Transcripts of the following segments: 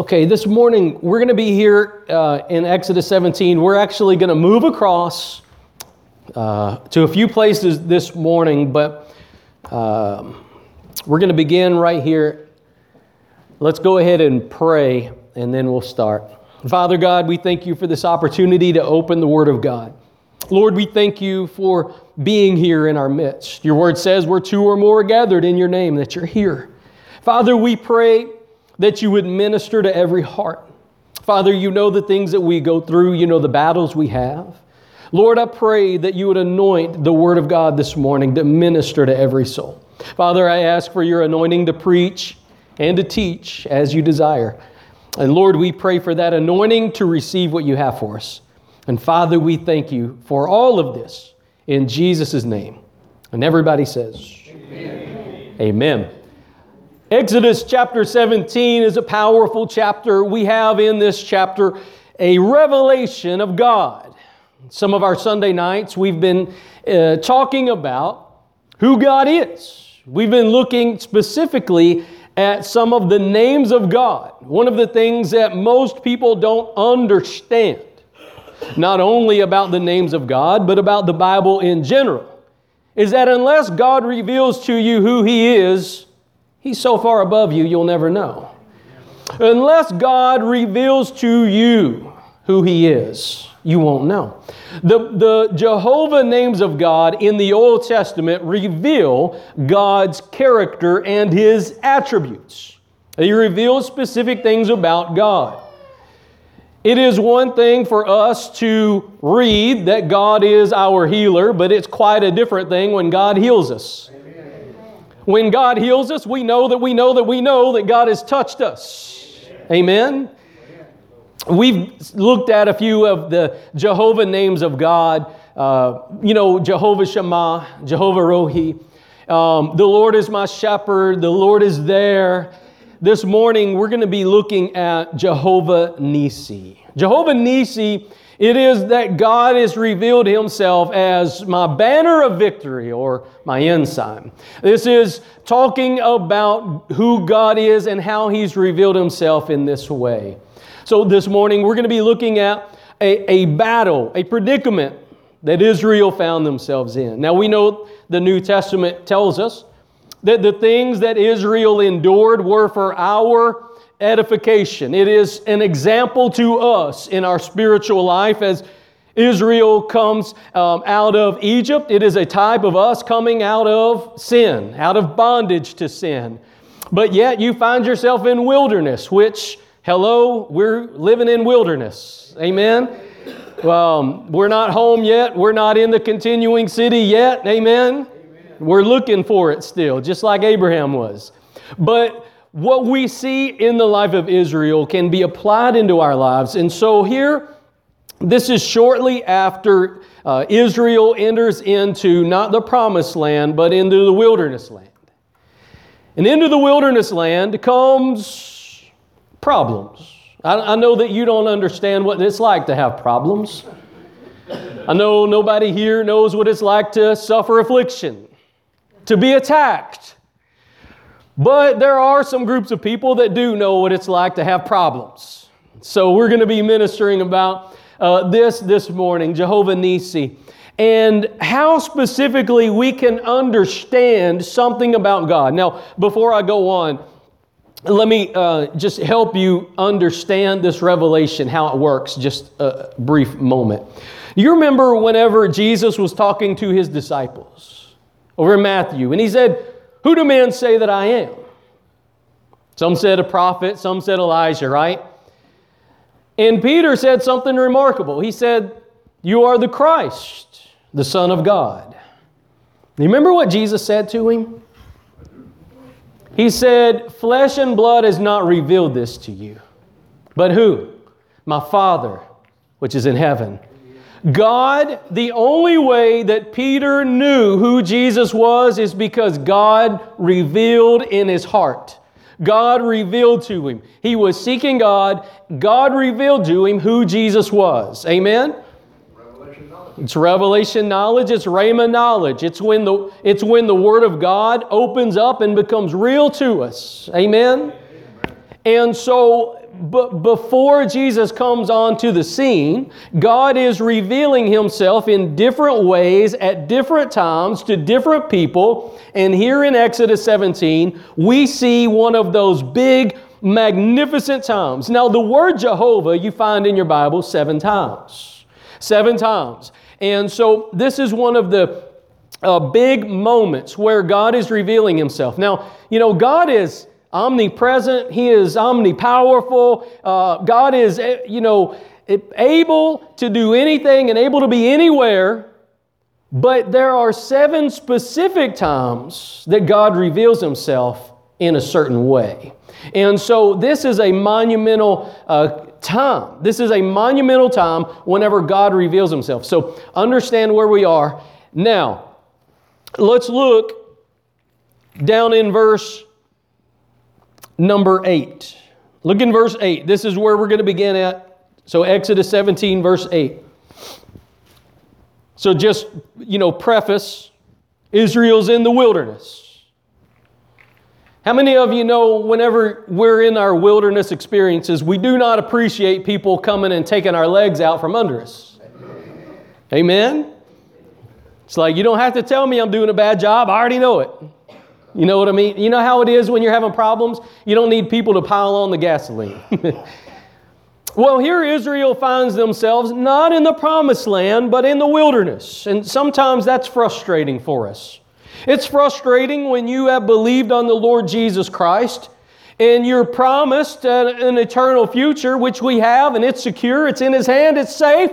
Okay, this morning we're going to be here uh, in Exodus 17. We're actually going to move across uh, to a few places this morning, but uh, we're going to begin right here. Let's go ahead and pray, and then we'll start. Father God, we thank you for this opportunity to open the Word of God. Lord, we thank you for being here in our midst. Your Word says, Where two or more gathered in your name, that you're here. Father, we pray that you would minister to every heart. Father, you know the things that we go through, you know the battles we have. Lord, I pray that you would anoint the Word of God this morning to minister to every soul. Father, I ask for your anointing to preach and to teach as you desire. And Lord, we pray for that anointing to receive what you have for us. And Father, we thank you for all of this in Jesus' name. And everybody says, Amen. Amen. Exodus chapter 17 is a powerful chapter. We have in this chapter a revelation of God. Some of our Sunday nights, we've been uh, talking about who God is. We've been looking specifically at some of the names of God. One of the things that most people don't understand, not only about the names of God, but about the Bible in general, is that unless God reveals to you who He is, He's so far above you, you'll never know. Unless God reveals to you who He is, you won't know. The, the Jehovah names of God in the Old Testament reveal God's character and His attributes. He reveals specific things about God. It is one thing for us to read that God is our healer, but it's quite a different thing when God heals us. When God heals us, we know that we know that we know that God has touched us. Amen. We've looked at a few of the Jehovah names of God. Uh, you know, Jehovah Shammah, Jehovah Rohi. Um, the Lord is my shepherd. The Lord is there. This morning, we're going to be looking at Jehovah Nisi. Jehovah Nisi it is that God has revealed Himself as my banner of victory or my ensign. This is talking about who God is and how He's revealed Himself in this way. So this morning we're going to be looking at a, a battle, a predicament that Israel found themselves in. Now we know the New Testament tells us that the things that Israel endured were for our edification. It is an example to us in our spiritual life as Israel comes um, out of Egypt. It is a type of us coming out of sin, out of bondage to sin. But yet you find yourself in wilderness, which, hello, we're living in wilderness. Amen. Um, we're not home yet. We're not in the continuing city yet. Amen. Amen. We're looking for it still, just like Abraham was. But what we see in the life of Israel can be applied into our lives. And so here, this is shortly after uh, Israel enters into not the promised land, but into the wilderness land. And into the wilderness land comes problems. I, I know that you don't understand what it's like to have problems. I know nobody here knows what it's like to suffer affliction, to be attacked but there are some groups of people that do know what it's like to have problems. So we're going to be ministering about uh, this this morning, Jehovah Nisi, and how specifically we can understand something about God. Now, before I go on, let me uh, just help you understand this revelation, how it works, just a brief moment. You remember whenever Jesus was talking to his disciples over in Matthew, and he said, who do men say that I am? Some said a prophet, some said Elijah, right? And Peter said something remarkable. He said, You are the Christ, the Son of God. You remember what Jesus said to him? He said, Flesh and blood has not revealed this to you. But who? My Father, which is in heaven. God, the only way that Peter knew who Jesus was is because God revealed in his heart. God revealed to him. He was seeking God. God revealed to him who Jesus was. Amen? It's revelation knowledge. It's Rhema knowledge. It's when, the, it's when the Word of God opens up and becomes real to us. Amen? And so but before Jesus comes onto the scene, God is revealing himself in different ways at different times to different people. And here in Exodus 17, we see one of those big, magnificent times. Now, the word Jehovah you find in your Bible seven times. Seven times. And so this is one of the uh, big moments where God is revealing himself. Now, you know, God is omnipresent, He is omnipowerful. Uh, God is, eh, you know, able to do anything and able to be anywhere. But there are seven specific times that God reveals Himself in a certain way. And so this is a monumental uh, time. This is a monumental time whenever God reveals Himself. So understand where we are. Now, let's look down in verse number 8. Look in verse 8. This is where we're going to begin at. So, Exodus 17, verse 8. So, just, you know, preface Israel's in the wilderness. How many of you know whenever we're in our wilderness experiences, we do not appreciate people coming and taking our legs out from under us? Amen? It's like, you don't have to tell me I'm doing a bad job. I already know it. You know what I mean? You know how it is when you're having problems? You don't need people to pile on the gasoline. well, here Israel finds themselves not in the promised land, but in the wilderness. And sometimes that's frustrating for us. It's frustrating when you have believed on the Lord Jesus Christ and you're promised an eternal future, which we have, and it's secure, it's in His hand, it's safe,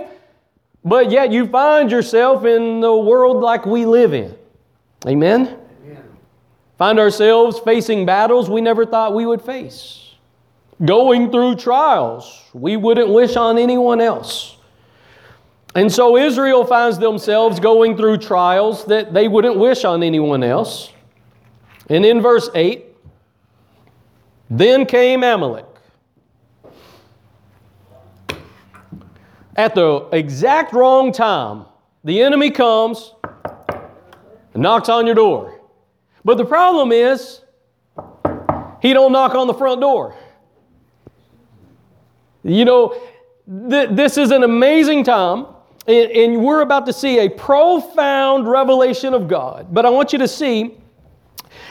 but yet you find yourself in the world like we live in. Amen? Find ourselves facing battles we never thought we would face, going through trials we wouldn't wish on anyone else. And so Israel finds themselves going through trials that they wouldn't wish on anyone else. And in verse 8, then came Amalek. At the exact wrong time, the enemy comes and knocks on your door. But the problem is, he don't knock on the front door. You know, th- this is an amazing time, and, and we're about to see a profound revelation of God. But I want you to see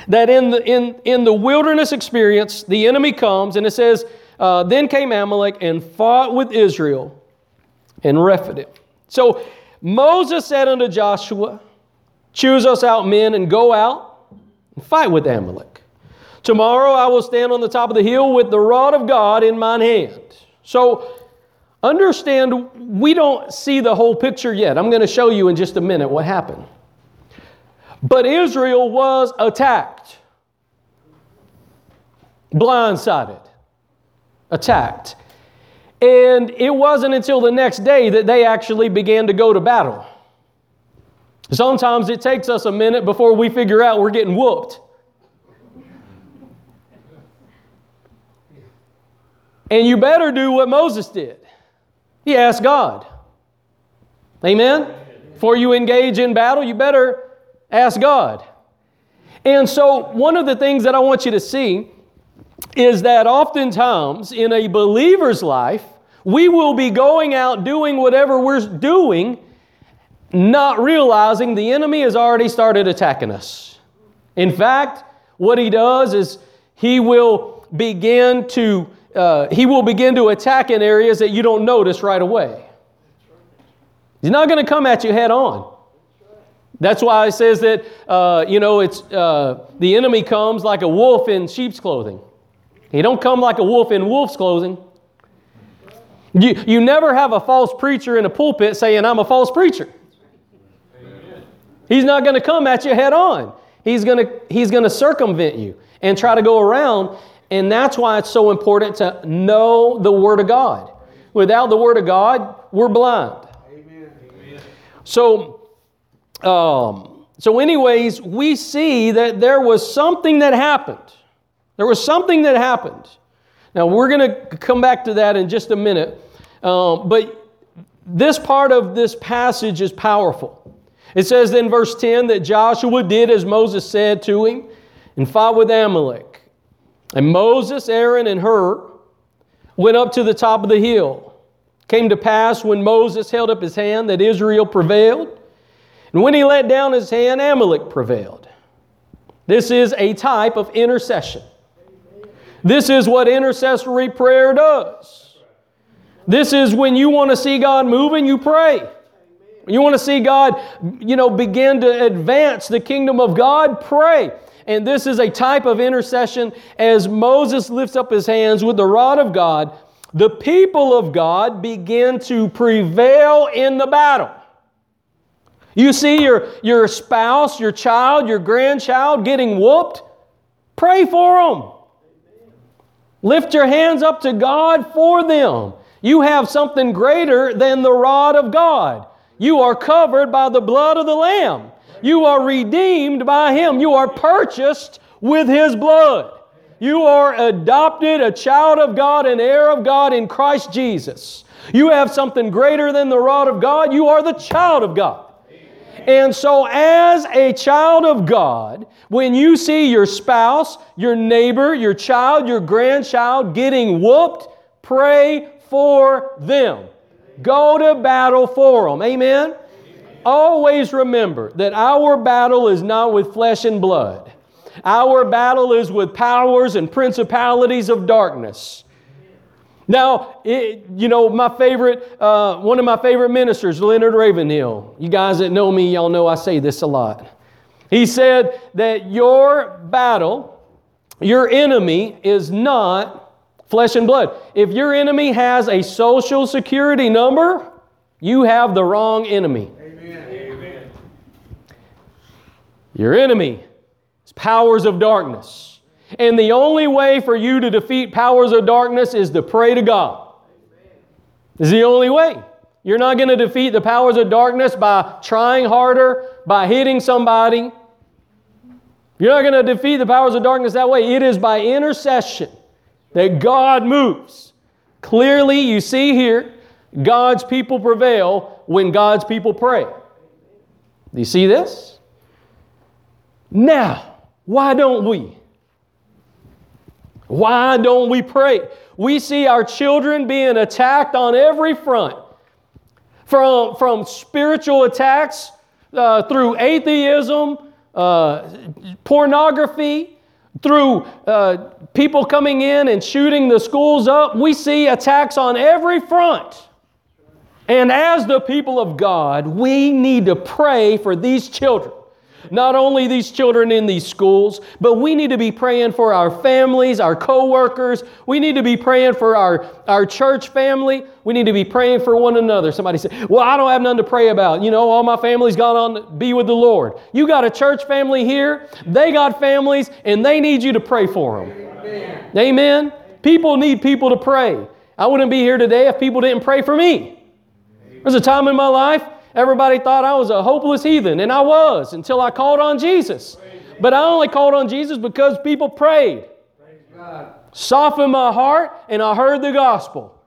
that in the, in, in the wilderness experience, the enemy comes, and it says, uh, Then came Amalek and fought with Israel and Rephidim. So Moses said unto Joshua, Choose us out men and go out and fight with Amalek. Tomorrow I will stand on the top of the hill with the rod of God in mine hand. So understand, we don't see the whole picture yet. I'm going to show you in just a minute what happened. But Israel was attacked, blindsided, attacked. And it wasn't until the next day that they actually began to go to battle. Sometimes it takes us a minute before we figure out we're getting whooped. And you better do what Moses did. He asked God. Amen? Before you engage in battle, you better ask God. And so, one of the things that I want you to see is that oftentimes in a believer's life, we will be going out doing whatever we're doing, not realizing the enemy has already started attacking us. In fact, what he does is he will begin to uh, he will begin to attack in areas that you don't notice right away. He's not going to come at you head on. That's why it says that uh, you know it's uh, the enemy comes like a wolf in sheep's clothing. He don't come like a wolf in wolf's clothing. You, you never have a false preacher in a pulpit saying, I'm a false preacher. He's not going to come at you head on. He's going to, he's going to circumvent you and try to go around. And that's why it's so important to know the Word of God. Without the Word of God, we're blind. Amen. So, um, so, anyways, we see that there was something that happened. There was something that happened. Now, we're going to come back to that in just a minute. Um, but this part of this passage is powerful. It says in verse 10 that Joshua did as Moses said to him and fought with Amalek. And Moses, Aaron, and Hur went up to the top of the hill. Came to pass when Moses held up his hand that Israel prevailed. And when he let down his hand, Amalek prevailed. This is a type of intercession. This is what intercessory prayer does. This is when you want to see God moving, you pray. You want to see God, you know, begin to advance the kingdom of God, pray. And this is a type of intercession as Moses lifts up his hands with the rod of God, the people of God begin to prevail in the battle. You see your, your spouse, your child, your grandchild getting whooped, pray for them. Lift your hands up to God for them. You have something greater than the rod of God. You are covered by the blood of the Lamb. You are redeemed by Him. You are purchased with His blood. You are adopted, a child of God, an heir of God in Christ Jesus. You have something greater than the rod of God. You are the child of God. And so, as a child of God, when you see your spouse, your neighbor, your child, your grandchild getting whooped, pray for them. Go to battle for them. Amen? Always remember that our battle is not with flesh and blood. Our battle is with powers and principalities of darkness. Now, it, you know, my favorite, uh, one of my favorite ministers, Leonard Ravenhill. You guys that know me, y'all know I say this a lot. He said that your battle, your enemy, is not flesh and blood. If your enemy has a social security number, you have the wrong enemy. Amen. Your enemy is powers of darkness. And the only way for you to defeat powers of darkness is to pray to God. Is the only way. You're not going to defeat the powers of darkness by trying harder, by hitting somebody. You're not going to defeat the powers of darkness that way. It is by intercession that God moves. Clearly, you see here, God's people prevail when God's people pray. Do you see this? Now, why don't we? Why don't we pray? We see our children being attacked on every front from, from spiritual attacks uh, through atheism, uh, pornography, through uh, people coming in and shooting the schools up. We see attacks on every front. And as the people of God, we need to pray for these children. Not only these children in these schools, but we need to be praying for our families, our co-workers. We need to be praying for our, our church family. We need to be praying for one another. Somebody said, Well, I don't have none to pray about. You know, all my family's gone on to be with the Lord. You got a church family here, they got families, and they need you to pray for them. Amen. Amen. People need people to pray. I wouldn't be here today if people didn't pray for me. There's a time in my life everybody thought I was a hopeless heathen, and I was until I called on Jesus. But I only called on Jesus because people prayed. Softened my heart, and I heard the gospel.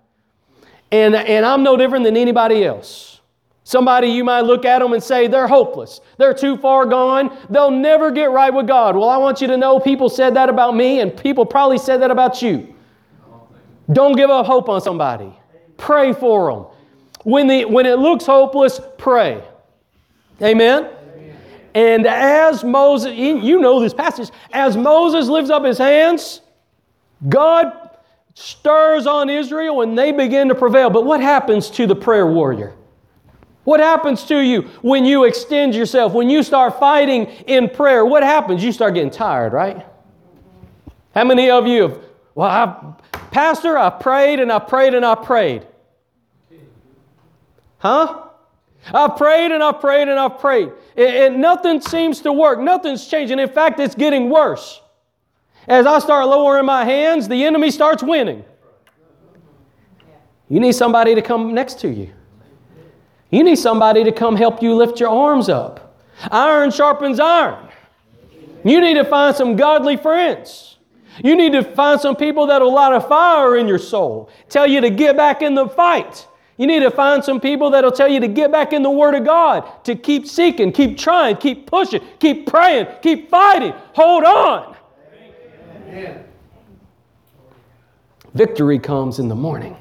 And, and I'm no different than anybody else. Somebody you might look at them and say, they're hopeless. They're too far gone. They'll never get right with God. Well, I want you to know people said that about me, and people probably said that about you. Don't give up hope on somebody. Pray for them. When, the, when it looks hopeless, pray. Amen? Amen? And as Moses, you know this passage, as Moses lifts up his hands, God stirs on Israel and they begin to prevail. But what happens to the prayer warrior? What happens to you when you extend yourself, when you start fighting in prayer? What happens? You start getting tired, right? How many of you have, well, I, Pastor, I prayed and I prayed and I prayed. Huh? I've prayed and I've prayed and I've prayed. And, nothing seems to work. Nothing's changing. In fact, it's getting worse. As I start lowering my hands, the enemy starts winning. You need somebody to come next to you. You need somebody to come help you lift your arms up. Iron sharpens iron. You need to find some godly friends. You need to find some people that'll light a fire in your soul, tell you to get back in the fight. You need to find some people that'll tell you to get back in the Word of God, to keep seeking, keep trying, keep pushing, keep praying, keep fighting. Hold on. Amen. Victory comes in the morning.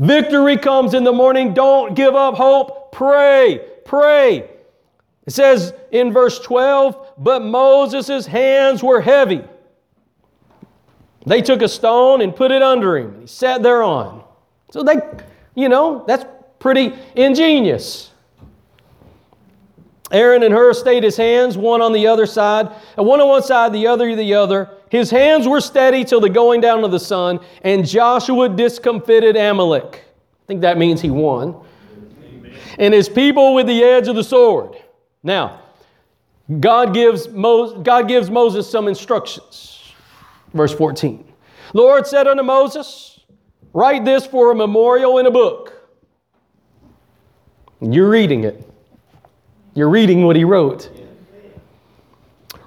Victory comes in the morning. Don't give up hope. Pray, pray. It says in verse 12, but Moses' hands were heavy. They took a stone and put it under him. He sat thereon. So they, you know, that's pretty ingenious. Aaron and Hur stayed his hands, one on the other side, and one on one side, the other the other. His hands were steady till the going down of the sun, and Joshua discomfited Amalek. I think that means he won. Amen. And his people with the edge of the sword. Now, God gives, Mo- God gives Moses some instructions. Verse 14. Lord said unto Moses, Write this for a memorial in a book. You're reading it. You're reading what he wrote.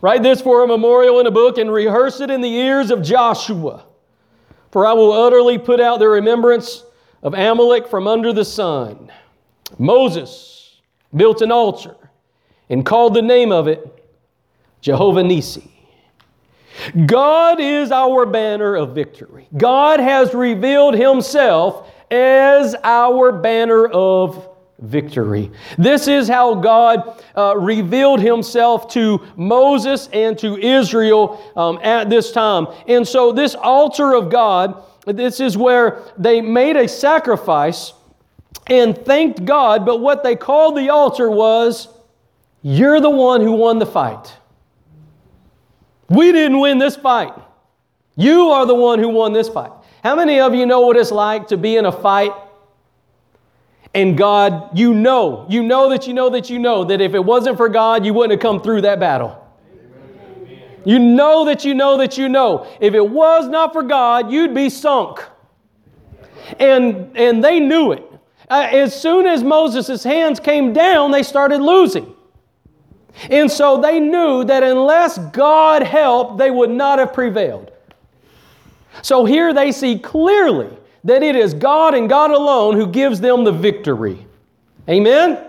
Write this for a memorial in a book and rehearse it in the ears of Joshua. For I will utterly put out the remembrance of Amalek from under the sun. Moses built an altar and called the name of it Jehovah Nissi. God is our banner of victory. God has revealed Himself as our banner of victory. This is how God uh, revealed himself to Moses and to Israel um, at this time. And so, this altar of God, this is where they made a sacrifice and thanked God, but what they called the altar was, You're the one who won the fight. We didn't win this fight. You are the one who won this fight. How many of you know what it's like to be in a fight and God, you know, you know that you know that you know that if it wasn't for God, you wouldn't have come through that battle. You know that you know that you know. If it was not for God, you'd be sunk. And, and they knew it. Uh, as soon as Moses' hands came down, they started losing. And so they knew that unless God helped, they would not have prevailed. So here they see clearly that it is God and God alone who gives them the victory. Amen?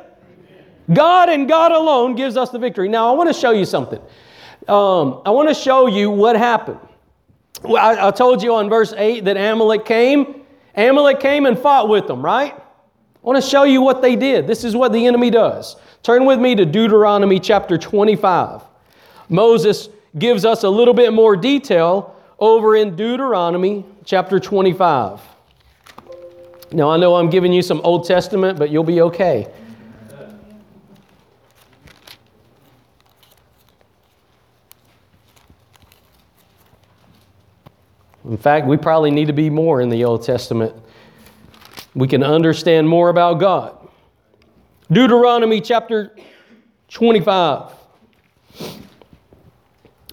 God and God alone gives us the victory. Now, I want to show you something. Um, I want to show you what happened. I, I told you on verse 8 that Amalek came. Amalek came and fought with them, right? I want to show you what they did. This is what the enemy does. Turn with me to Deuteronomy chapter 25. Moses gives us a little bit more detail over in Deuteronomy chapter 25. Now, I know I'm giving you some Old Testament, but you'll be okay. In fact, we probably need to be more in the Old Testament. We can understand more about God. Deuteronomy chapter 25,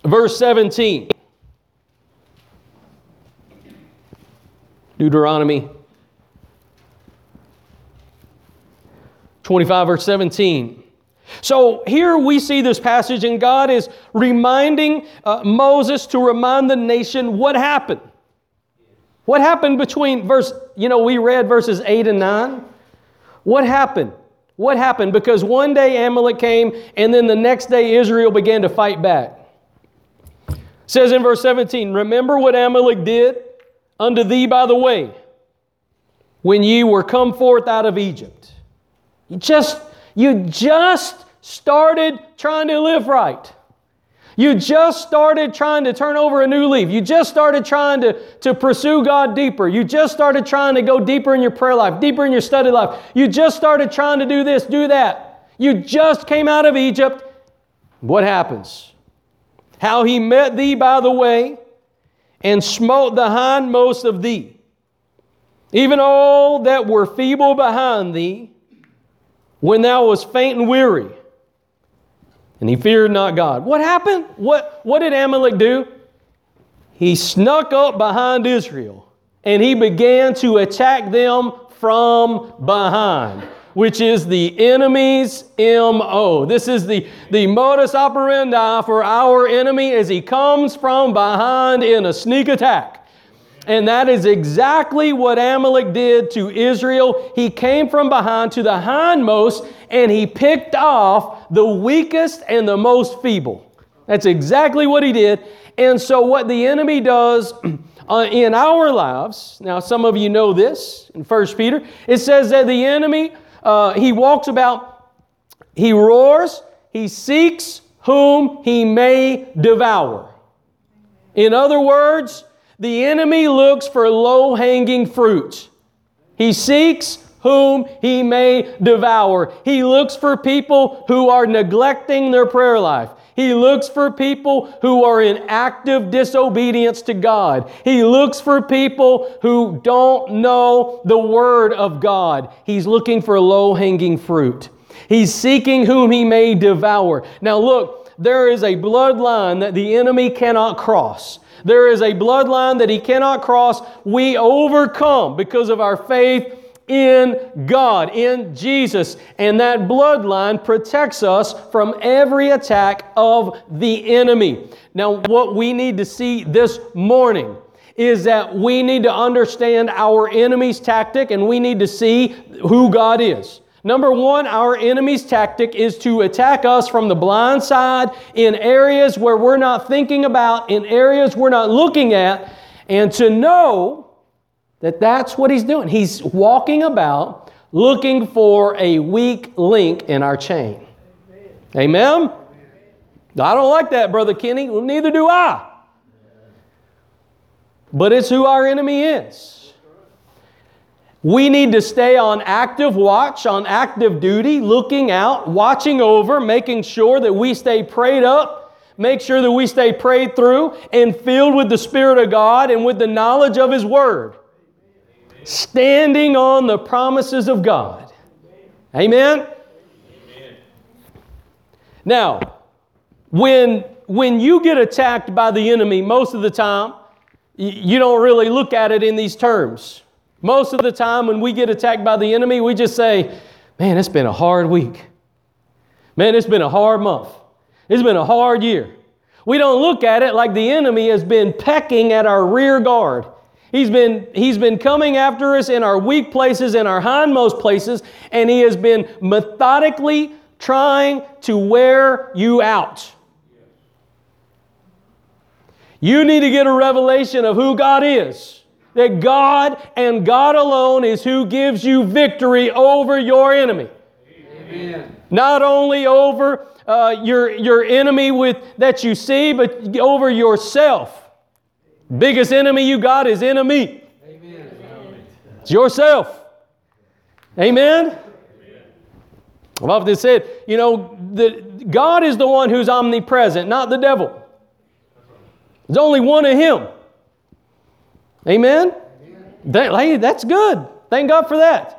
verse 17. Deuteronomy 25, verse 17. So here we see this passage, and God is reminding uh, Moses to remind the nation what happened. What happened between verse, you know, we read verses 8 and 9. What happened? What happened? Because one day Amalek came, and then the next day Israel began to fight back. It says in verse 17, Remember what Amalek did unto thee by the way, when ye were come forth out of Egypt. You just, you just started trying to live right. You just started trying to turn over a new leaf. You just started trying to, to pursue God deeper. You just started trying to go deeper in your prayer life, deeper in your study life. You just started trying to do this, do that. You just came out of Egypt. What happens? How he met thee by the way and smote the hindmost of thee, even all that were feeble behind thee, when thou was faint and weary. And he feared not God. What happened? What, what did Amalek do? He snuck up behind Israel and he began to attack them from behind, which is the enemy's MO. This is the, the modus operandi for our enemy as he comes from behind in a sneak attack. And that is exactly what Amalek did to Israel. He came from behind to the hindmost and he picked off the weakest and the most feeble. That's exactly what he did. And so, what the enemy does uh, in our lives. Now, some of you know this in 1 Peter. It says that the enemy, uh, he walks about, he roars, he seeks whom he may devour. In other words, the enemy looks for low hanging fruit. He seeks whom he may devour. He looks for people who are neglecting their prayer life. He looks for people who are in active disobedience to God. He looks for people who don't know the Word of God. He's looking for low hanging fruit. He's seeking whom he may devour. Now, look, there is a bloodline that the enemy cannot cross. There is a bloodline that he cannot cross. We overcome because of our faith in God, in Jesus. And that bloodline protects us from every attack of the enemy. Now, what we need to see this morning is that we need to understand our enemy's tactic and we need to see who God is. Number one, our enemy's tactic is to attack us from the blind side in areas where we're not thinking about, in areas we're not looking at, and to know that that's what he's doing. He's walking about looking for a weak link in our chain. Amen? I don't like that, Brother Kenny. Well, neither do I. But it's who our enemy is. We need to stay on active watch, on active duty, looking out, watching over, making sure that we stay prayed up, make sure that we stay prayed through and filled with the Spirit of God and with the knowledge of His Word standing on the promises of God. Amen? Amen. Now, when, when you get attacked by the enemy, most of the time, you don't really look at it in these terms. Most of the time, when we get attacked by the enemy, we just say, Man, it's been a hard week. Man, it's been a hard month. It's been a hard year. We don't look at it like the enemy has been pecking at our rear guard. He's been, he's been coming after us in our weak places, in our hindmost places, and he has been methodically trying to wear you out. You need to get a revelation of who God is. That God and God alone is who gives you victory over your enemy. Amen. Not only over uh, your, your enemy with, that you see, but over yourself. Biggest enemy you got is enemy. Amen. It's yourself. Amen? I've often said, you know, the, God is the one who's omnipresent, not the devil. There's only one of Him. Amen? Amen. That, hey, that's good. Thank God for that.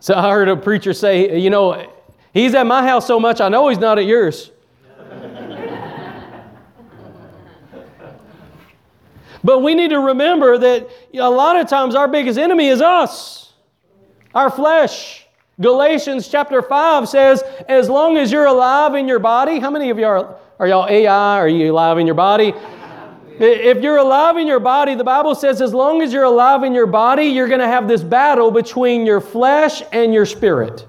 So I heard a preacher say, you know, he's at my house so much, I know he's not at yours. But we need to remember that a lot of times our biggest enemy is us, our flesh. Galatians chapter 5 says, as long as you're alive in your body, how many of you are, are y'all AI? Are you alive in your body? If you're alive in your body, the Bible says as long as you're alive in your body, you're going to have this battle between your flesh and your spirit.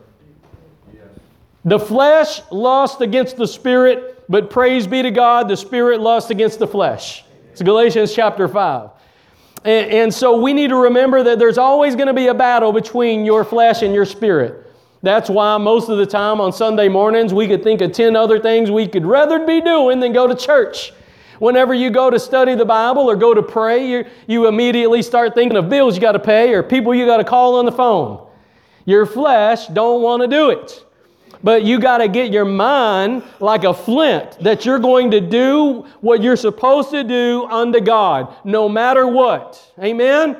The flesh lost against the spirit, but praise be to God, the spirit lost against the flesh. It's Galatians chapter 5. And, and so we need to remember that there's always going to be a battle between your flesh and your spirit. That's why most of the time on Sunday mornings we could think of 10 other things we could rather be doing than go to church. Whenever you go to study the Bible or go to pray, you, you immediately start thinking of bills you got to pay or people you got to call on the phone. Your flesh don't want to do it. But you got to get your mind like a flint that you're going to do what you're supposed to do unto God, no matter what. Amen?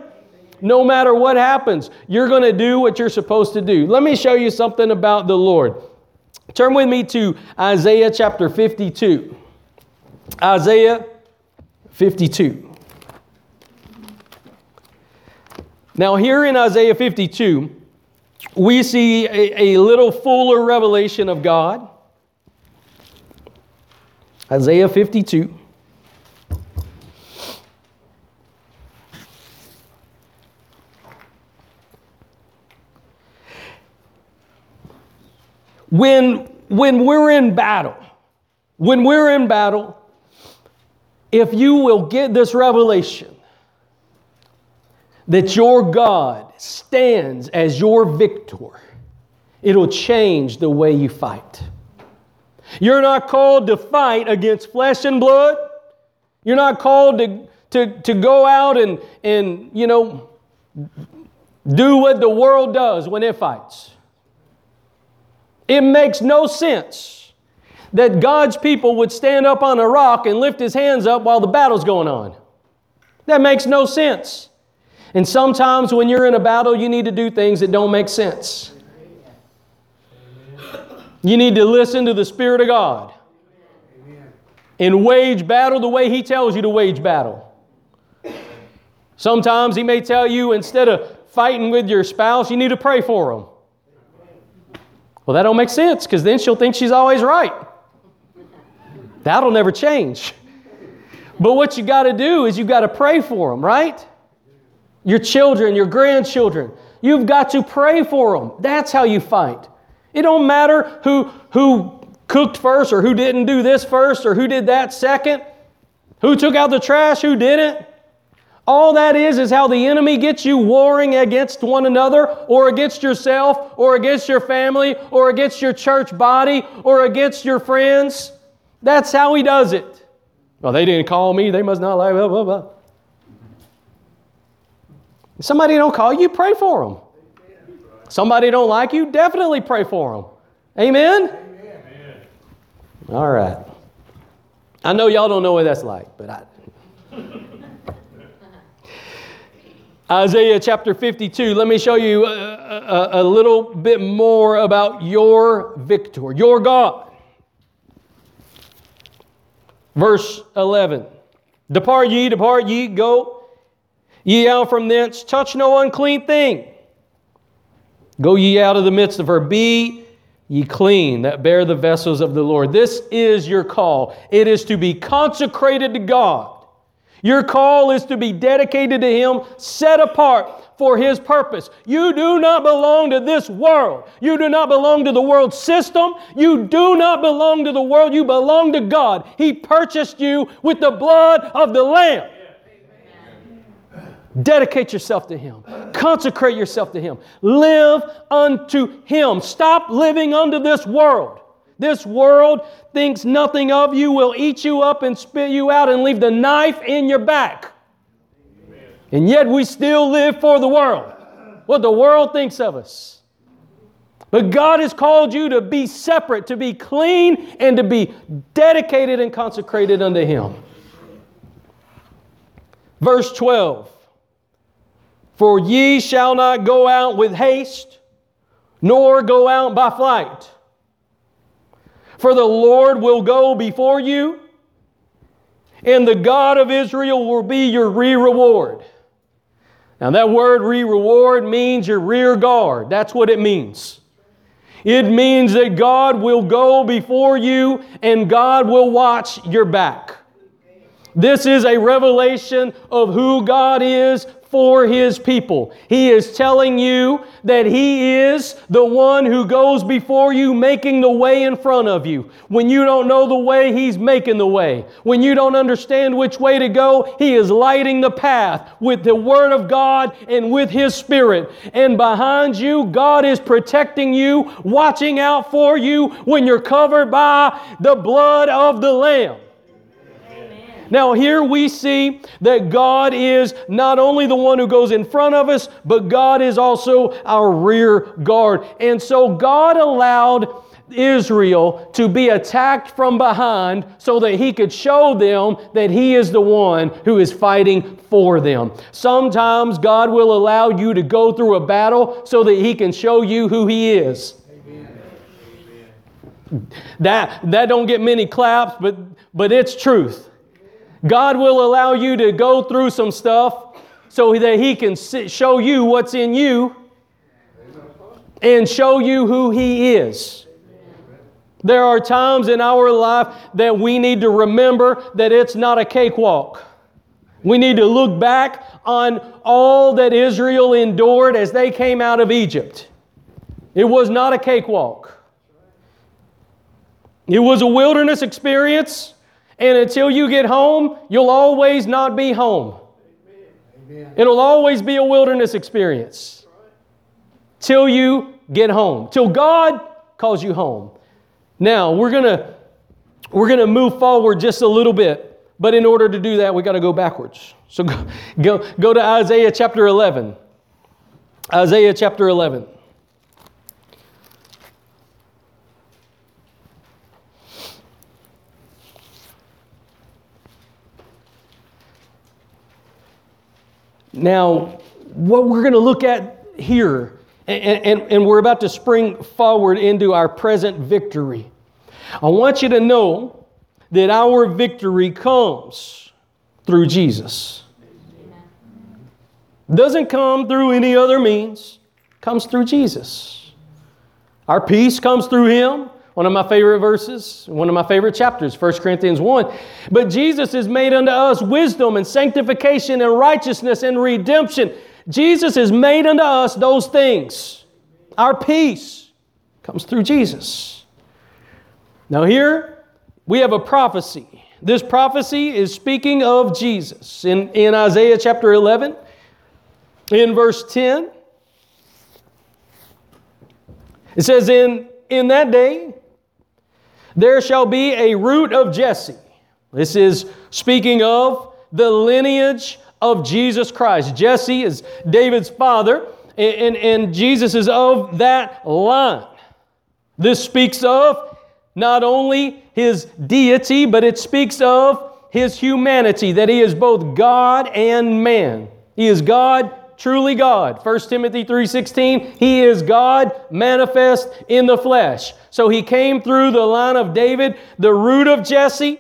No matter what happens, you're going to do what you're supposed to do. Let me show you something about the Lord. Turn with me to Isaiah chapter 52. Isaiah 52. Now, here in Isaiah 52, we see a, a little fuller revelation of God. Isaiah 52. When, when we're in battle, when we're in battle, if you will get this revelation that your God stands as your victor, it'll change the way you fight. You're not called to fight against flesh and blood. You're not called to, to, to go out and, and, you know, do what the world does when it fights. It makes no sense that God's people would stand up on a rock and lift his hands up while the battle's going on. That makes no sense. And sometimes when you're in a battle, you need to do things that don't make sense. You need to listen to the Spirit of God and wage battle the way He tells you to wage battle. Sometimes He may tell you instead of fighting with your spouse, you need to pray for them. Well, that don't make sense because then she'll think she's always right. That'll never change. But what you got to do is you got to pray for them, right? Your children, your grandchildren. You've got to pray for them. That's how you fight. It don't matter who, who cooked first or who didn't do this first or who did that second, who took out the trash, who didn't. All that is is how the enemy gets you warring against one another or against yourself or against your family or against your church body or against your friends. That's how he does it. Well, they didn't call me. They must not like blah, blah, blah. Somebody don't call you, pray for them. Somebody don't like you, definitely pray for them. Amen? Amen. All right. I know y'all don't know what that's like, but I. Isaiah chapter 52. Let me show you a, a, a, little bit more about your victor, your God. Verse 11 Depart ye, depart ye, go ye out from thence, touch no unclean thing. Go ye out of the midst of her, be ye clean that bear the vessels of the Lord. This is your call. It is to be consecrated to God. Your call is to be dedicated to Him, set apart for His purpose. You do not belong to this world. You do not belong to the world system. You do not belong to the world. You belong to God. He purchased you with the blood of the Lamb. Dedicate yourself to Him. Consecrate yourself to Him. Live unto Him. Stop living under this world. This world thinks nothing of you, will eat you up and spit you out and leave the knife in your back. And yet we still live for the world. What the world thinks of us. But God has called you to be separate, to be clean, and to be dedicated and consecrated unto Him. Verse 12 For ye shall not go out with haste, nor go out by flight. For the Lord will go before you, and the God of Israel will be your re reward. Now, that word re reward means your rear guard. That's what it means. It means that God will go before you and God will watch your back. This is a revelation of who God is for his people. He is telling you that he is the one who goes before you, making the way in front of you. When you don't know the way, he's making the way. When you don't understand which way to go, he is lighting the path with the word of God and with his spirit. And behind you, God is protecting you, watching out for you when you're covered by the blood of the Lamb. Now, here we see that God is not only the one who goes in front of us, but God is also our rear guard. And so God allowed Israel to be attacked from behind so that he could show them that he is the one who is fighting for them. Sometimes God will allow you to go through a battle so that he can show you who he is. That, that don't get many claps, but, but it's truth. God will allow you to go through some stuff so that He can show you what's in you and show you who He is. There are times in our life that we need to remember that it's not a cakewalk. We need to look back on all that Israel endured as they came out of Egypt. It was not a cakewalk. It was a wilderness experience. And until you get home, you'll always not be home. It'll always be a wilderness experience. Till you get home. Till God calls you home. Now, we're going to we're going to move forward just a little bit, but in order to do that, we got to go backwards. So go, go, go to Isaiah chapter 11. Isaiah chapter 11. Now, what we're going to look at here, and, and, and, we're about to spring forward into our present victory. I want you to know that our victory comes through Jesus. Doesn't come through any other means, comes through Jesus. Our peace comes through Him. One of my favorite verses, one of my favorite chapters, 1 Corinthians 1. But Jesus is made unto us wisdom and sanctification and righteousness and redemption. Jesus is made unto us those things. Our peace comes through Jesus. Now, here we have a prophecy. This prophecy is speaking of Jesus. In, in Isaiah chapter 11, in verse 10, it says, In, in that day, there shall be a root of Jesse. This is speaking of the lineage of Jesus Christ. Jesse is David's father, and, and, and Jesus is of that line. This speaks of not only his deity, but it speaks of his humanity, that he is both God and man. He is God truly God. 1 Timothy 3:16, he is God manifest in the flesh. So he came through the line of David, the root of Jesse,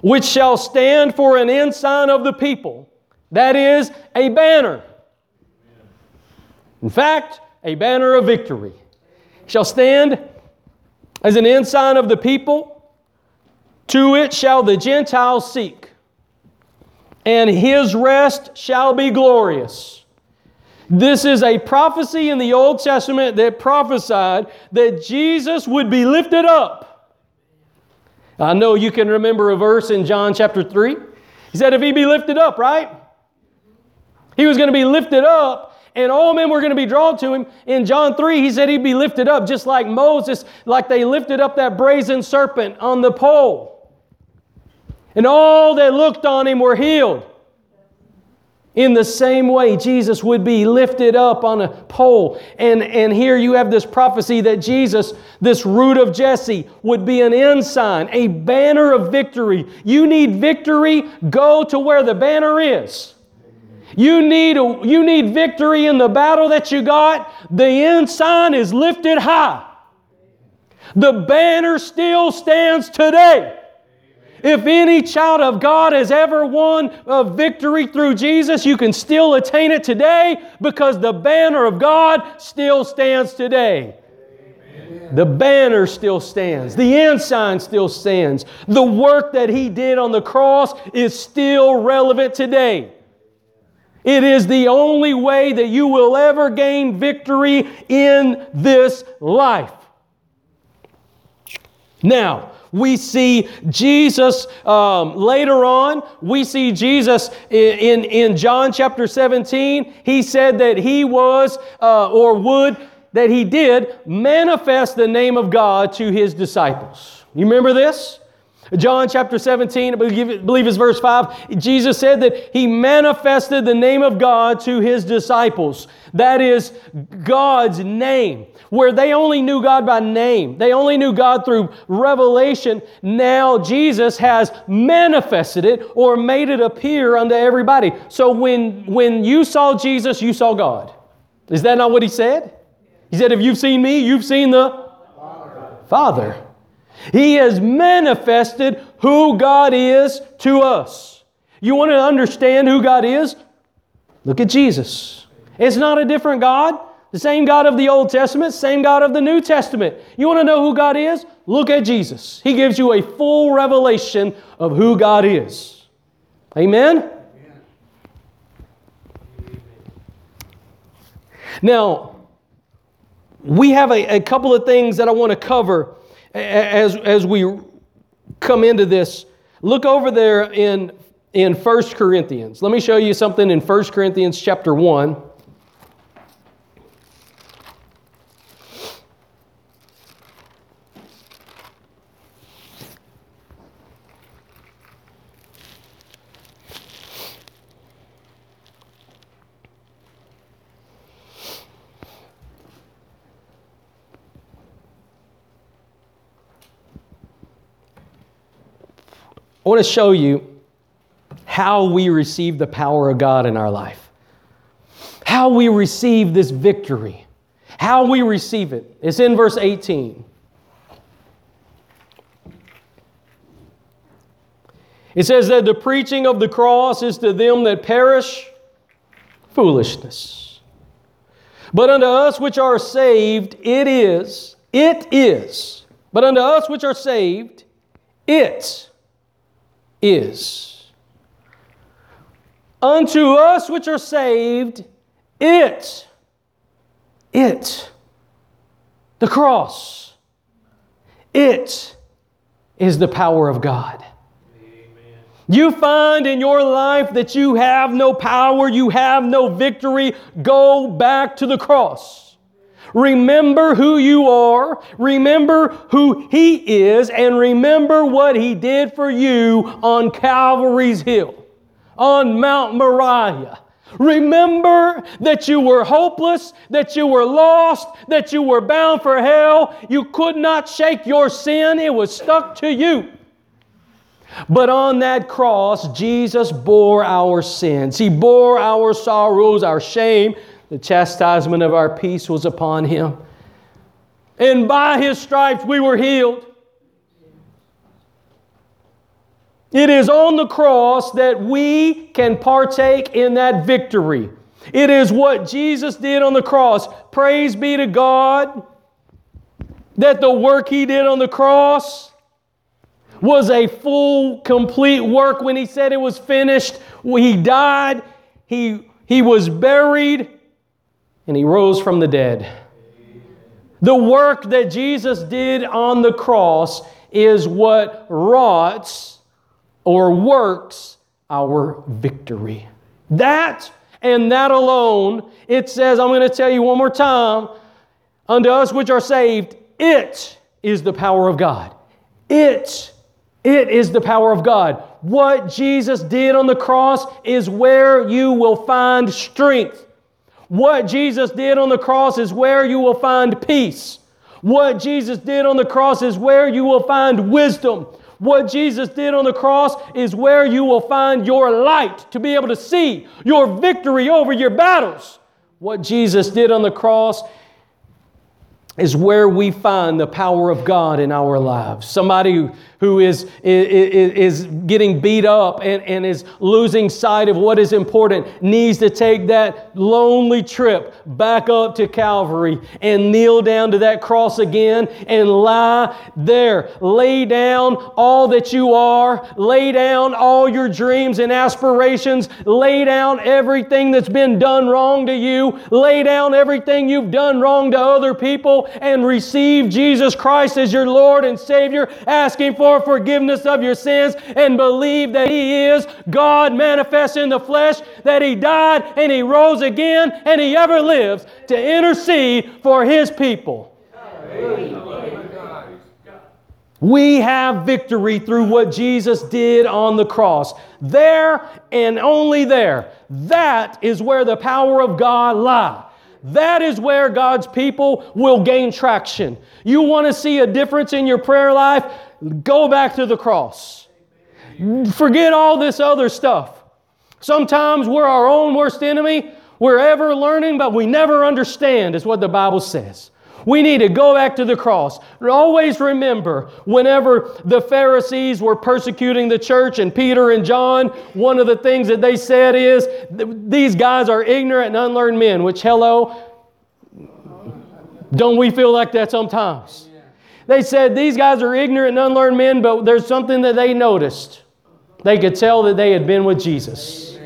which shall stand for an ensign of the people. That is a banner. In fact, a banner of victory. Shall stand as an ensign of the people. To it shall the Gentiles seek and his rest shall be glorious. This is a prophecy in the Old Testament that prophesied that Jesus would be lifted up. I know you can remember a verse in John chapter 3. He said, If he be lifted up, right? He was going to be lifted up, and all men were going to be drawn to him. In John 3, he said he'd be lifted up, just like Moses, like they lifted up that brazen serpent on the pole. And all that looked on him were healed. In the same way, Jesus would be lifted up on a pole. And, and here you have this prophecy that Jesus, this root of Jesse, would be an ensign, a banner of victory. You need victory, go to where the banner is. You need, a, you need victory in the battle that you got. The ensign is lifted high. The banner still stands today. If any child of God has ever won a victory through Jesus, you can still attain it today because the banner of God still stands today. The banner still stands. The ensign still stands. The work that He did on the cross is still relevant today. It is the only way that you will ever gain victory in this life. Now, we see Jesus um, later on. We see Jesus in, in, in, John chapter 17. He said that he was uh, or would, that he did manifest the name of God to his disciples. You remember this? John chapter 17, I believe, it's verse 5, Jesus said that he manifested the name of God to his disciples. That is God's name. Where they only knew God by name, they only knew God through revelation. Now Jesus has manifested it or made it appear unto everybody. So when, when you saw Jesus, you saw God. Is that not what he said? He said, If you've seen me, you've seen the Father. He has manifested who God is to us. You want to understand who God is? Look at Jesus. It's not a different God. The same God of the Old Testament, same God of the New Testament. You want to know who God is? Look at Jesus. He gives you a full revelation of who God is. Amen? Now, we have a, a couple of things that I want to cover as, as we come into this, look over there in, in 1 Corinthians. Let me show you something in 1 Corinthians chapter 1. I want to show you how we receive the power of God in our life, how we receive this victory, how we receive it. It's in verse 18. It says that the preaching of the cross is to them that perish foolishness. But unto us which are saved, it is, it is. But unto us which are saved, it is. Unto us which are saved, it, it, the cross, it is the power of God. You find in your life that you have no power, you have no victory, go back to the cross. Remember who you are, remember who He is, and remember what He did for you on Calvary's Hill, on Mount Moriah. Remember that you were hopeless, that you were lost, that you were bound for hell. You could not shake your sin, it was stuck to you. But on that cross, Jesus bore our sins. He bore our sorrows, our shame. The chastisement of our peace was upon him. And by his stripes we were healed. It is on the cross that we can partake in that victory. It is what Jesus did on the cross. Praise be to God that the work he did on the cross was a full, complete work when he said it was finished. He died, he, he was buried, and he rose from the dead. The work that Jesus did on the cross is what wrought or works our victory. That and that alone, it says, I'm going to tell you one more time, unto us which are saved, it is the power of God. It it is the power of God. What Jesus did on the cross is where you will find strength. What Jesus did on the cross is where you will find peace. What Jesus did on the cross is where you will find wisdom. What Jesus did on the cross is where you will find your light to be able to see your victory over your battles. What Jesus did on the cross is where we find the power of God in our lives. Somebody who is, is, is getting beat up and, and is losing sight of what is important needs to take that lonely trip back up to Calvary and kneel down to that cross again and lie there. Lay down all that you are, lay down all your dreams and aspirations, lay down everything that's been done wrong to you, lay down everything you've done wrong to other people, and receive Jesus Christ as your Lord and Savior, asking for for forgiveness of your sins and believe that He is God manifest in the flesh, that He died and He rose again and He ever lives to intercede for His people. We have victory through what Jesus did on the cross. There and only there. That is where the power of God lies. That is where God's people will gain traction. You want to see a difference in your prayer life? Go back to the cross. Forget all this other stuff. Sometimes we're our own worst enemy. We're ever learning, but we never understand, is what the Bible says. We need to go back to the cross. Always remember, whenever the Pharisees were persecuting the church and Peter and John, one of the things that they said is, These guys are ignorant and unlearned men, which, hello, don't we feel like that sometimes? They said these guys are ignorant and unlearned men, but there's something that they noticed. They could tell that they had been with Jesus.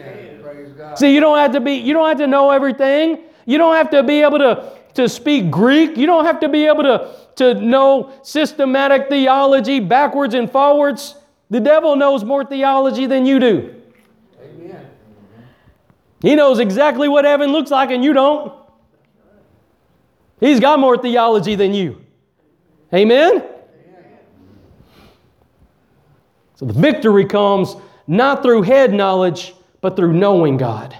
See, you don't have to be, you don't have to know everything. You don't have to be able to, to speak Greek. You don't have to be able to, to know systematic theology backwards and forwards. The devil knows more theology than you do. Amen. He knows exactly what heaven looks like, and you don't. He's got more theology than you. Amen? So the victory comes not through head knowledge, but through knowing God,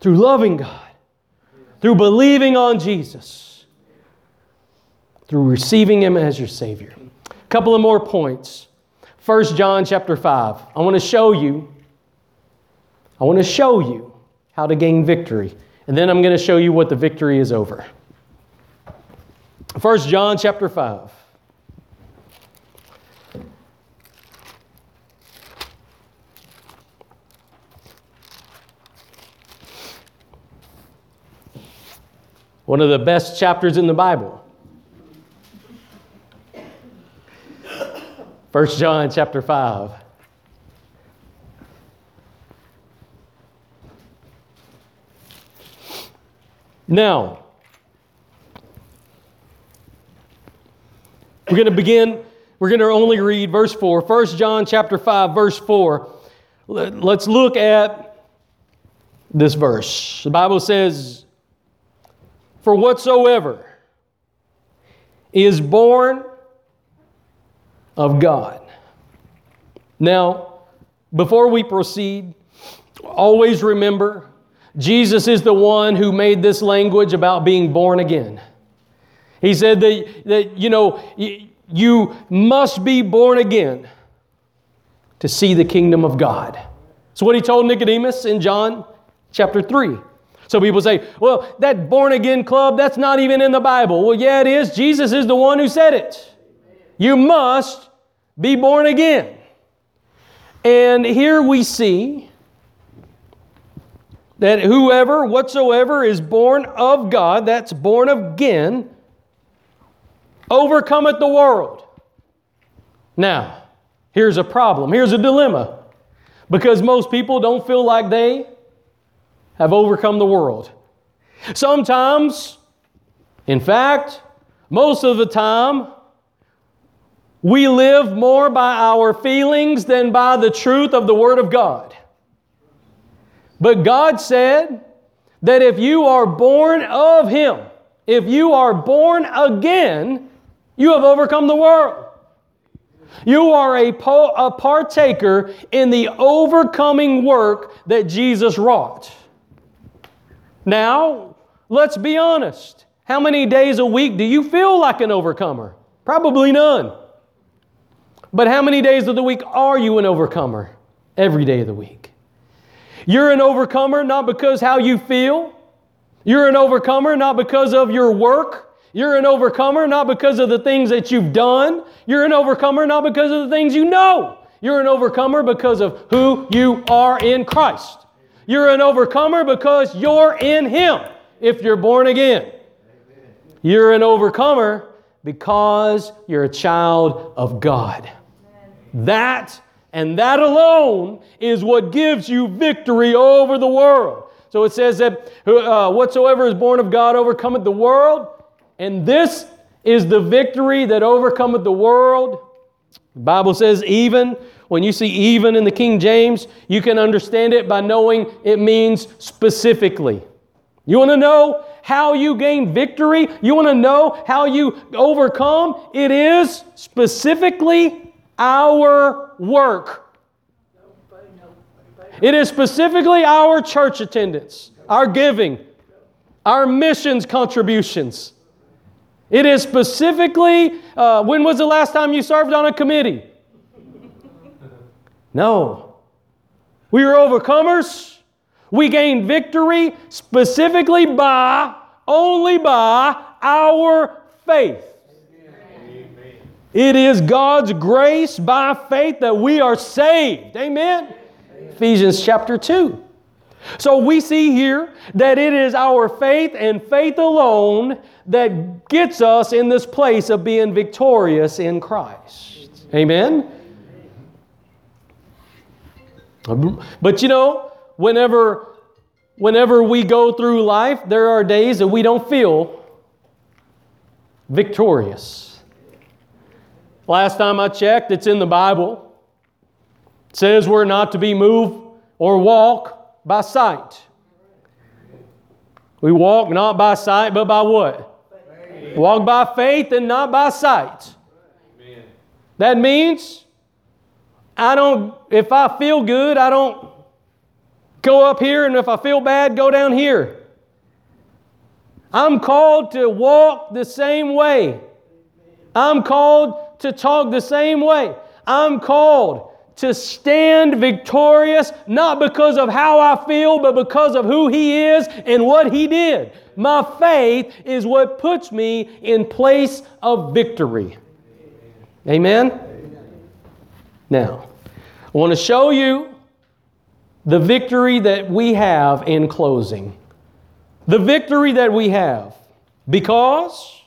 through loving God, through believing on Jesus, through receiving Him as your Savior. A couple of more points. 1 John chapter 5. I want to show you, I want to show you how to gain victory. And then I'm going to show you what the victory is over. 1 John chapter 5. One of the best chapters in the Bible. 1 John chapter 5. Now, We're going to begin, we're going to only read verse 4. 1 John chapter 5, verse 4. Let's look at this verse. The Bible says, For whatsoever is born of God. Now, before we proceed, always remember Jesus is the one who made this language about being born again. He said that, that you know, you must be born again to see the kingdom of God. So what he told Nicodemus in John chapter 3. So people say, well, that born again club, that's not even in the Bible. Well, yeah, it is. Jesus is the one who said it. You must be born again. And here we see that whoever, whatsoever is born of God, that's born again, overcometh the world. Now, here's a problem. Here's a dilemma. Because most people don't feel like they have overcome the world. Sometimes, in fact, most of the time, we live more by our feelings than by the truth of the Word of God. But God said that if you are born of Him, if you are born again, you have overcome the world. You are a, po- a partaker in the overcoming work that Jesus wrought. Now, let's be honest. How many days a week do you feel like an overcomer? Probably none. But how many days of the week are you an overcomer? Every day of the week. You're an overcomer not because how you feel. You're an overcomer not because of your work. You're an overcomer not because of the things that you've done. You're an overcomer not because of the things you know. You're an overcomer because of who you are in Christ. You're an overcomer because you're in Him if you're born again. You're an overcomer because you're a child of God. That and that alone is what gives you victory over the world. So it says that uh, whatsoever is born of God overcometh the world. And this is the victory that overcometh the world. The Bible says, even. When you see even in the King James, you can understand it by knowing it means specifically. You want to know how you gain victory? You want to know how you overcome? It is specifically our work. It is specifically our church attendance, our giving, our missions contributions. It is specifically, uh, when was the last time you served on a committee? No. We are overcomers. We gain victory specifically by, only by our faith. It is God's grace by faith that we are saved. Amen? Amen. Ephesians chapter 2. So we see here that it is our faith and faith alone that gets us in this place of being victorious in Christ. Amen? But you know, whenever whenever we go through life, there are days that we don't feel victorious. Last time I checked, it's in the Bible. It says we're not to be moved or walk by sight. We walk not by sight, but by what? Faith. Walk by faith and not by sight. Amen. That means I don't, if I feel good, I don't go up here, and if I feel bad, go down here. I'm called to walk the same way. I'm called to talk the same way. I'm called to stand victorious, not because of how I feel, but because of who He is and what He did. My faith is what puts me in place of victory. Amen? Now, I want to show you the victory that we have in closing. The victory that we have. Because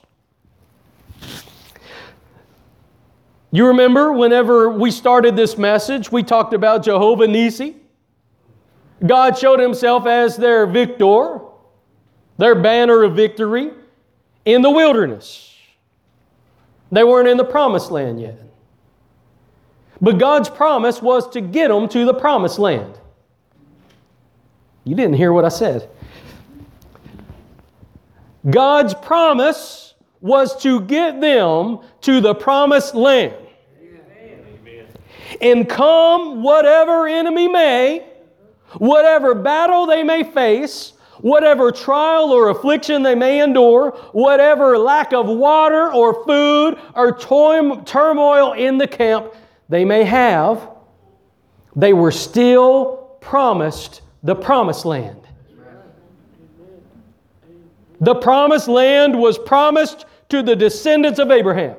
you remember whenever we started this message, we talked about Jehovah Nissi. God showed himself as their victor, their banner of victory in the wilderness. They weren't in the promised land yet. But God's promise was to get them to the promised land. You didn't hear what I said. God's promise was to get them to the promised land. Amen. And come whatever enemy may, whatever battle they may face, whatever trial or affliction they may endure, whatever lack of water or food or turmoil in the camp they may have, they were still promised the promised land. The promised land was promised to the descendants of Abraham,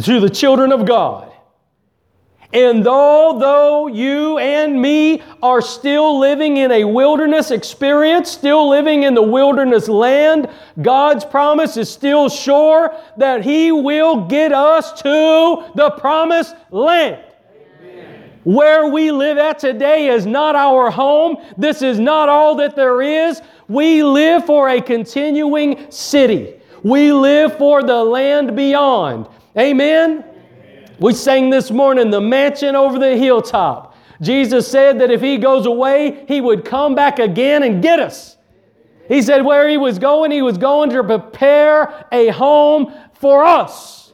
to the children of God. And although you and me are still living in a wilderness experience, still living in the wilderness land, God's promise is still sure that He will get us to the promised land. Where we live at today is not our home. This is not all that there is. We live for a continuing city. We live for the land beyond. Amen? We sang this morning, the mansion over the hilltop. Jesus said that if He goes away, He would come back again and get us. He said where He was going, He was going to prepare a home for us.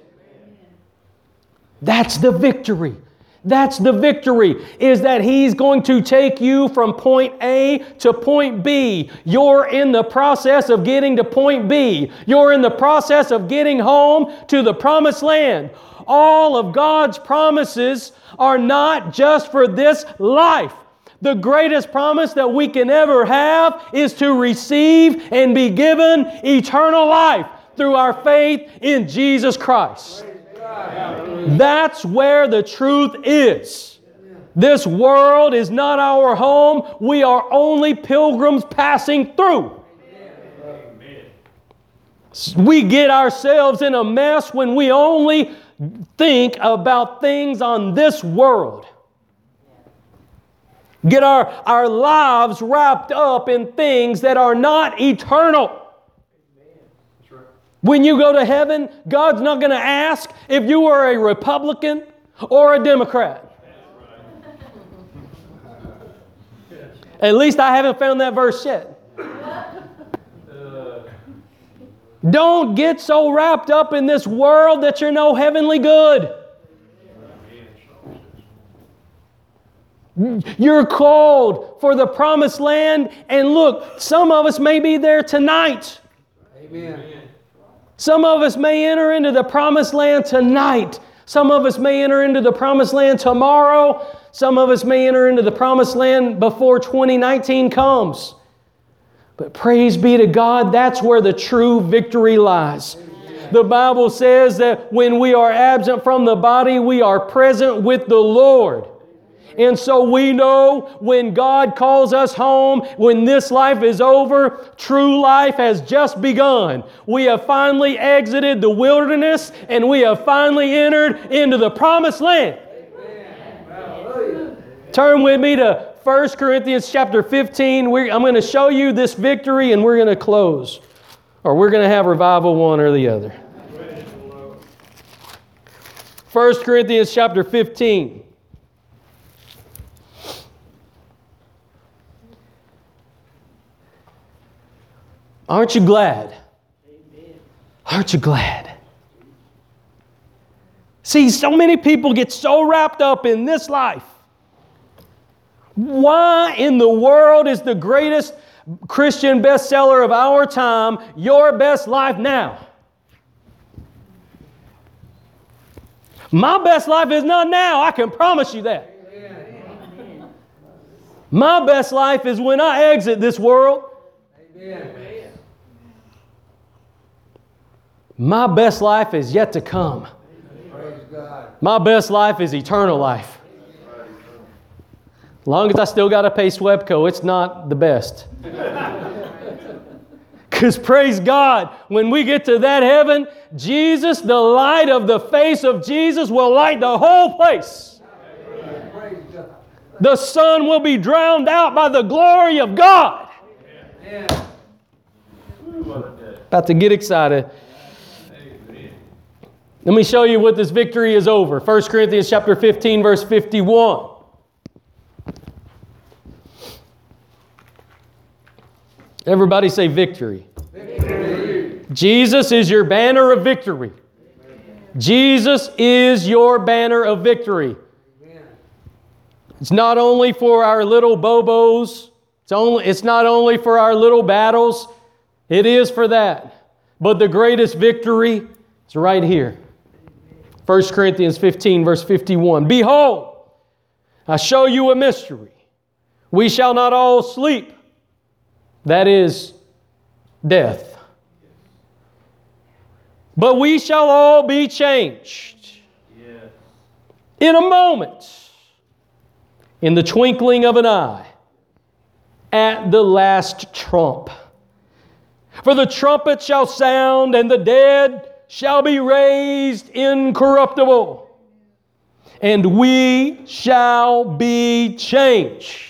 That's the victory. That's the victory, is that He's going to take you from point A to point B. You're in the process of getting to point B. You're in the process of getting home to the promised land. All of God's promises are not just for this life. The greatest promise that we can ever have is to receive and be given eternal life through our faith in Jesus Christ. That's where the truth is. This world is not our home. We are only pilgrims passing through. We get ourselves in a mess when we only think about things on this world. Get our, our lives wrapped up in things that are not eternal. When you go to heaven, God's not going to ask if you were a Republican or a Democrat. At least I haven't found that verse yet. Don't get so wrapped up in this world that you're no heavenly good. You're called for the promised land, and look, some of us may be there tonight. Amen. Some of us may enter into the promised land tonight. Some of us may enter into the promised land tomorrow. Some of us may enter into the promised land before 2019 comes. But praise be to God, that's where the true victory lies. The Bible says that when we are absent from the body, we are present with the Lord. And so we know when God calls us home, when this life is over, true life has just begun. We have finally exited the wilderness and we have finally entered into the promised land. Turn with me to 1 Corinthians chapter 15. We're, I'm going to show you this victory and we're going to close. Or we're going to have revival one or the other. 1 Corinthians chapter 15. Aren't you glad? Aren't you glad? See, so many people get so wrapped up in this life. Why in the world is the greatest Christian bestseller of our time Your Best Life Now? My best life is not now, I can promise you that. My best life is when I exit this world. My best life is yet to come. My best life is eternal life. Long as I still got to pay SWEPCO, it's not the best. Because praise God, when we get to that heaven, Jesus, the light of the face of Jesus, will light the whole place. The sun will be drowned out by the glory of God. About to get excited. Let me show you what this victory is over. 1 Corinthians chapter 15 verse 51. Everybody say victory. victory. Jesus is your banner of victory. Jesus is your banner of victory. It's not only for our little bobos, it's, only, it's not only for our little battles, it is for that. But the greatest victory is right here. 1 Corinthians 15, verse 51. Behold, I show you a mystery. We shall not all sleep. That is death. But we shall all be changed. In a moment, in the twinkling of an eye, at the last trump. For the trumpet shall sound, and the dead shall be raised incorruptible, and we shall be changed.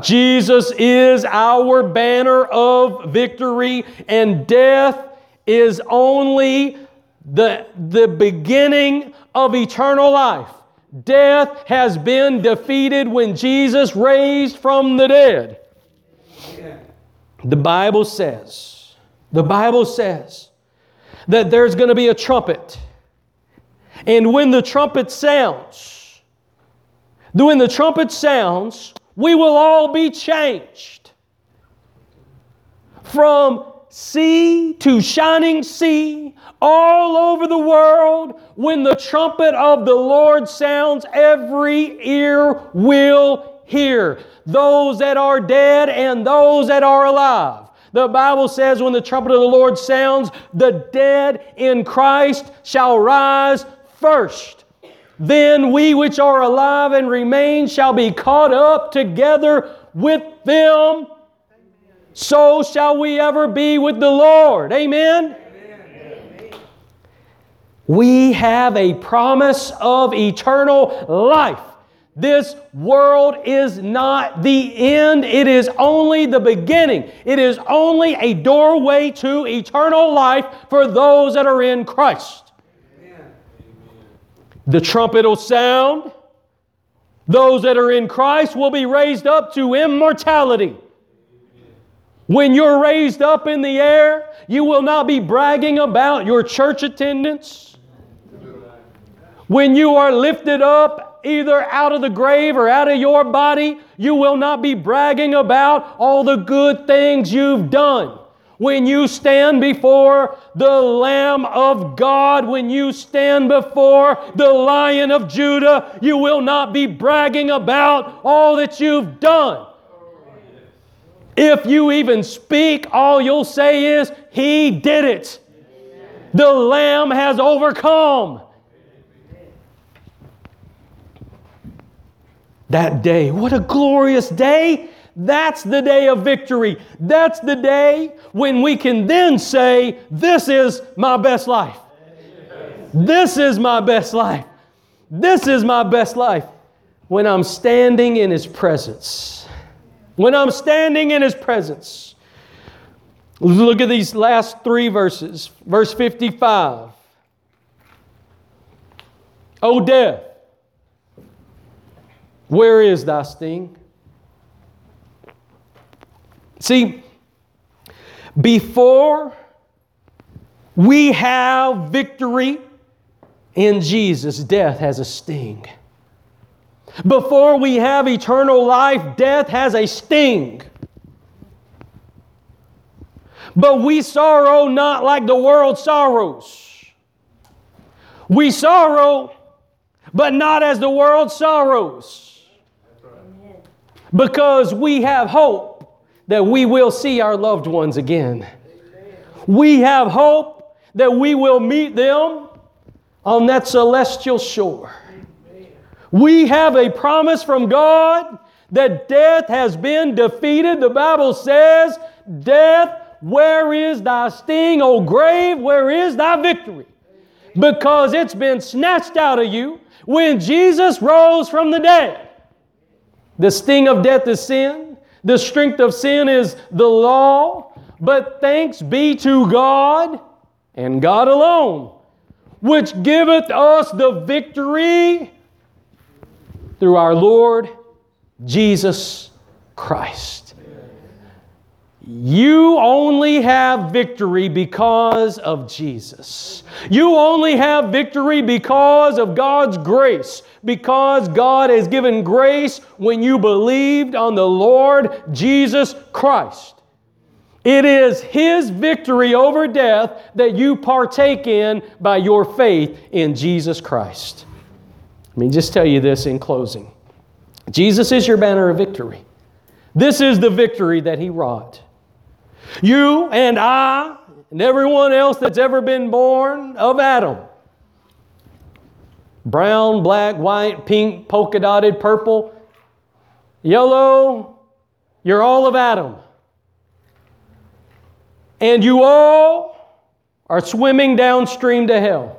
Jesus is our banner of victory, and death is only the, the beginning of eternal life. Death has been defeated when Jesus raised from the dead. The Bible says, the Bible says that there's going to be a trumpet. And when the trumpet sounds, when the trumpet sounds, we will all be changed from sea to shining sea, all over the world. When the trumpet of the Lord sounds, every ear will hear those that are dead and those that are alive. The Bible says, when the trumpet of the Lord sounds, the dead in Christ shall rise first. Then we which are alive and remain shall be caught up together with them. So shall we ever be with the Lord. Amen. We have a promise of eternal life. This world is not the end, it is only the beginning. It is only a doorway to eternal life for those that are in Christ. The trumpet will sound. Those that are in Christ will be raised up to immortality. When you're raised up in the air, you will not be bragging about your church attendance. When you are lifted up either out of the grave or out of your body, you will not be bragging about all the good things you've done. When you stand before the Lamb of God, when you stand before the Lion of Judah, you will not be bragging about all that you've done. If you even speak, all you'll say is, He did it. The Lamb has overcome. That day, what a glorious day! That's the day of victory. That's the day when we can then say, This is my best life. This is my best life. This is my best life. When I'm standing in His presence. When I'm standing in His presence. Look at these last three verses. Verse 55. O death, where is thy sting? See, before we have victory in Jesus, death has a sting. Before we have eternal life, death has a sting. But we sorrow not like the world sorrows. We sorrow, but not as the world sorrows. Because we have hope that we will see our loved ones again. We have hope that we will meet them on that celestial shore. We have a promise from God that death has been defeated. The Bible says, Death, where is thy sting? O grave, where is thy victory? Because it's been snatched out of you when Jesus rose from the dead. The sting of death is sin. The strength of sin is the law, but thanks be to God and God alone, which giveth us the victory through our Lord Jesus Christ. You only have victory because of Jesus. You only have victory because of God's grace, because God has given grace when you believed on the Lord Jesus Christ. It is His victory over death that you partake in by your faith in Jesus Christ. Let me just tell you this in closing Jesus is your banner of victory. This is the victory that He wrought. You and I and everyone else that's ever been born of Adam. Brown, black, white, pink, polka dotted, purple, yellow, you're all of Adam. And you all are swimming downstream to hell.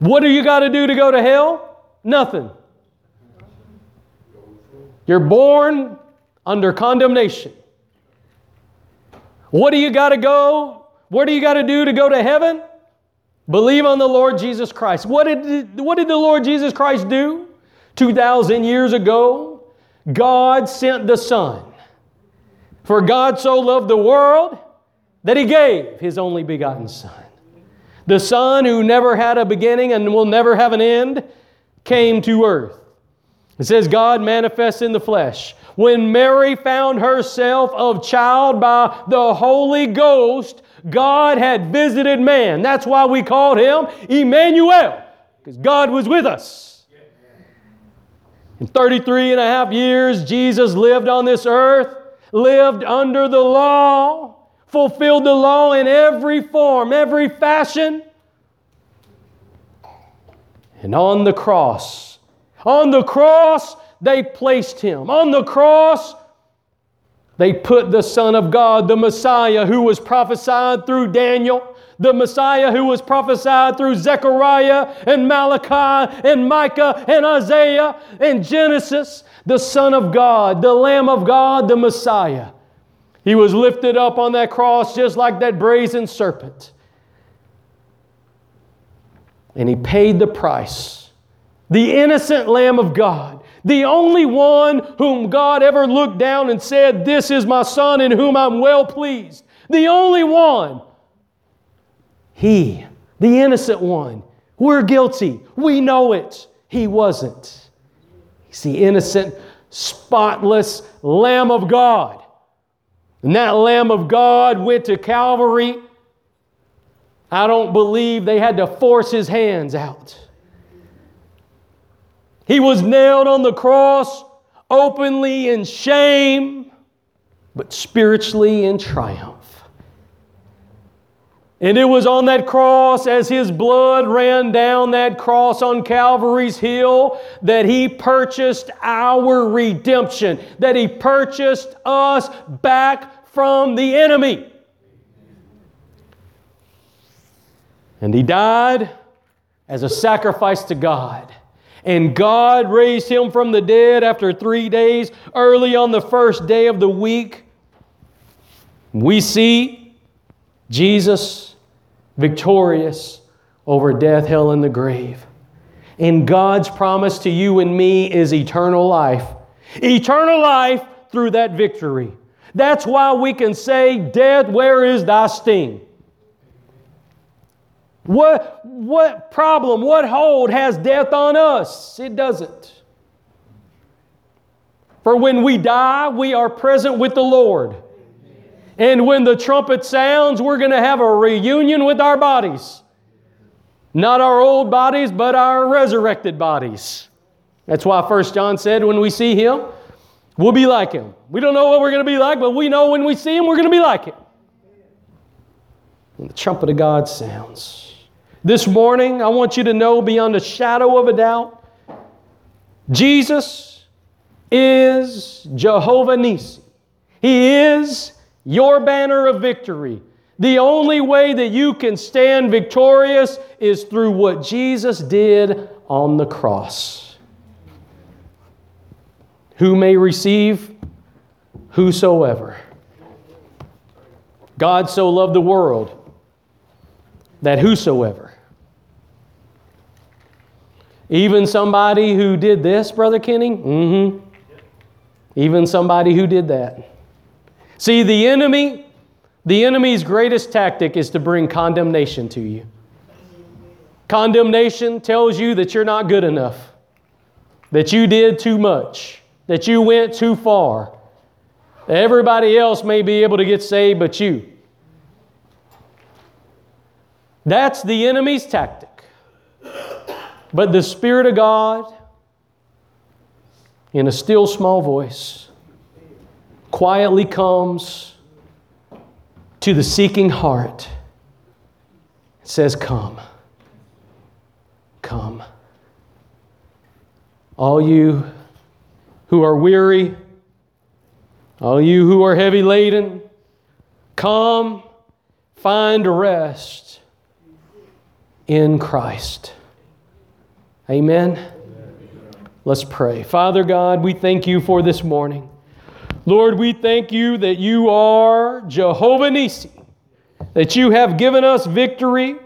What do you got to do to go to hell? Nothing. You're born under condemnation. What do you got to go? What do you got to do to go to heaven? Believe on the Lord Jesus Christ. What did, what did the Lord Jesus Christ do? 2,000 years ago, God sent the Son. For God so loved the world that He gave His only begotten Son. The Son, who never had a beginning and will never have an end, came to earth. It says, God manifests in the flesh when Mary found herself of child by the Holy Ghost, God had visited man. That's why we called him Emmanuel, because God was with us. In 33 and a half years, Jesus lived on this earth, lived under the law, fulfilled the law in every form, every fashion. And on the cross, on the cross, they placed him. On the cross, they put the Son of God, the Messiah who was prophesied through Daniel, the Messiah who was prophesied through Zechariah and Malachi and Micah and Isaiah and Genesis, the Son of God, the Lamb of God, the Messiah. He was lifted up on that cross just like that brazen serpent. And he paid the price. The innocent Lamb of God the only one whom God ever looked down and said, This is my son in whom I'm well pleased. The only one. He, the innocent one. We're guilty. We know it. He wasn't. He's the innocent, spotless Lamb of God. And that Lamb of God went to Calvary. I don't believe they had to force his hands out. He was nailed on the cross openly in shame, but spiritually in triumph. And it was on that cross, as his blood ran down that cross on Calvary's hill, that he purchased our redemption, that he purchased us back from the enemy. And he died as a sacrifice to God. And God raised him from the dead after three days, early on the first day of the week. We see Jesus victorious over death, hell, and the grave. And God's promise to you and me is eternal life. Eternal life through that victory. That's why we can say, Death, where is thy sting? What, what problem, what hold has death on us? It doesn't. For when we die, we are present with the Lord. And when the trumpet sounds, we're going to have a reunion with our bodies. Not our old bodies, but our resurrected bodies. That's why 1 John said, when we see him, we'll be like him. We don't know what we're going to be like, but we know when we see him, we're going to be like him. And the trumpet of God sounds. This morning, I want you to know beyond a shadow of a doubt Jesus is Jehovah Nissi. He is your banner of victory. The only way that you can stand victorious is through what Jesus did on the cross. Who may receive? Whosoever. God so loved the world that whosoever. Even somebody who did this, Brother Kenny? Mm hmm. Even somebody who did that. See, the enemy, the enemy's greatest tactic is to bring condemnation to you. Condemnation tells you that you're not good enough, that you did too much, that you went too far. Everybody else may be able to get saved, but you. That's the enemy's tactic. But the Spirit of God, in a still small voice, quietly comes to the seeking heart, says, Come, come. All you who are weary, all you who are heavy laden, come find rest in Christ. Amen. Let's pray. Father God, we thank you for this morning. Lord, we thank you that you are Jehovah Nissi, that you have given us victory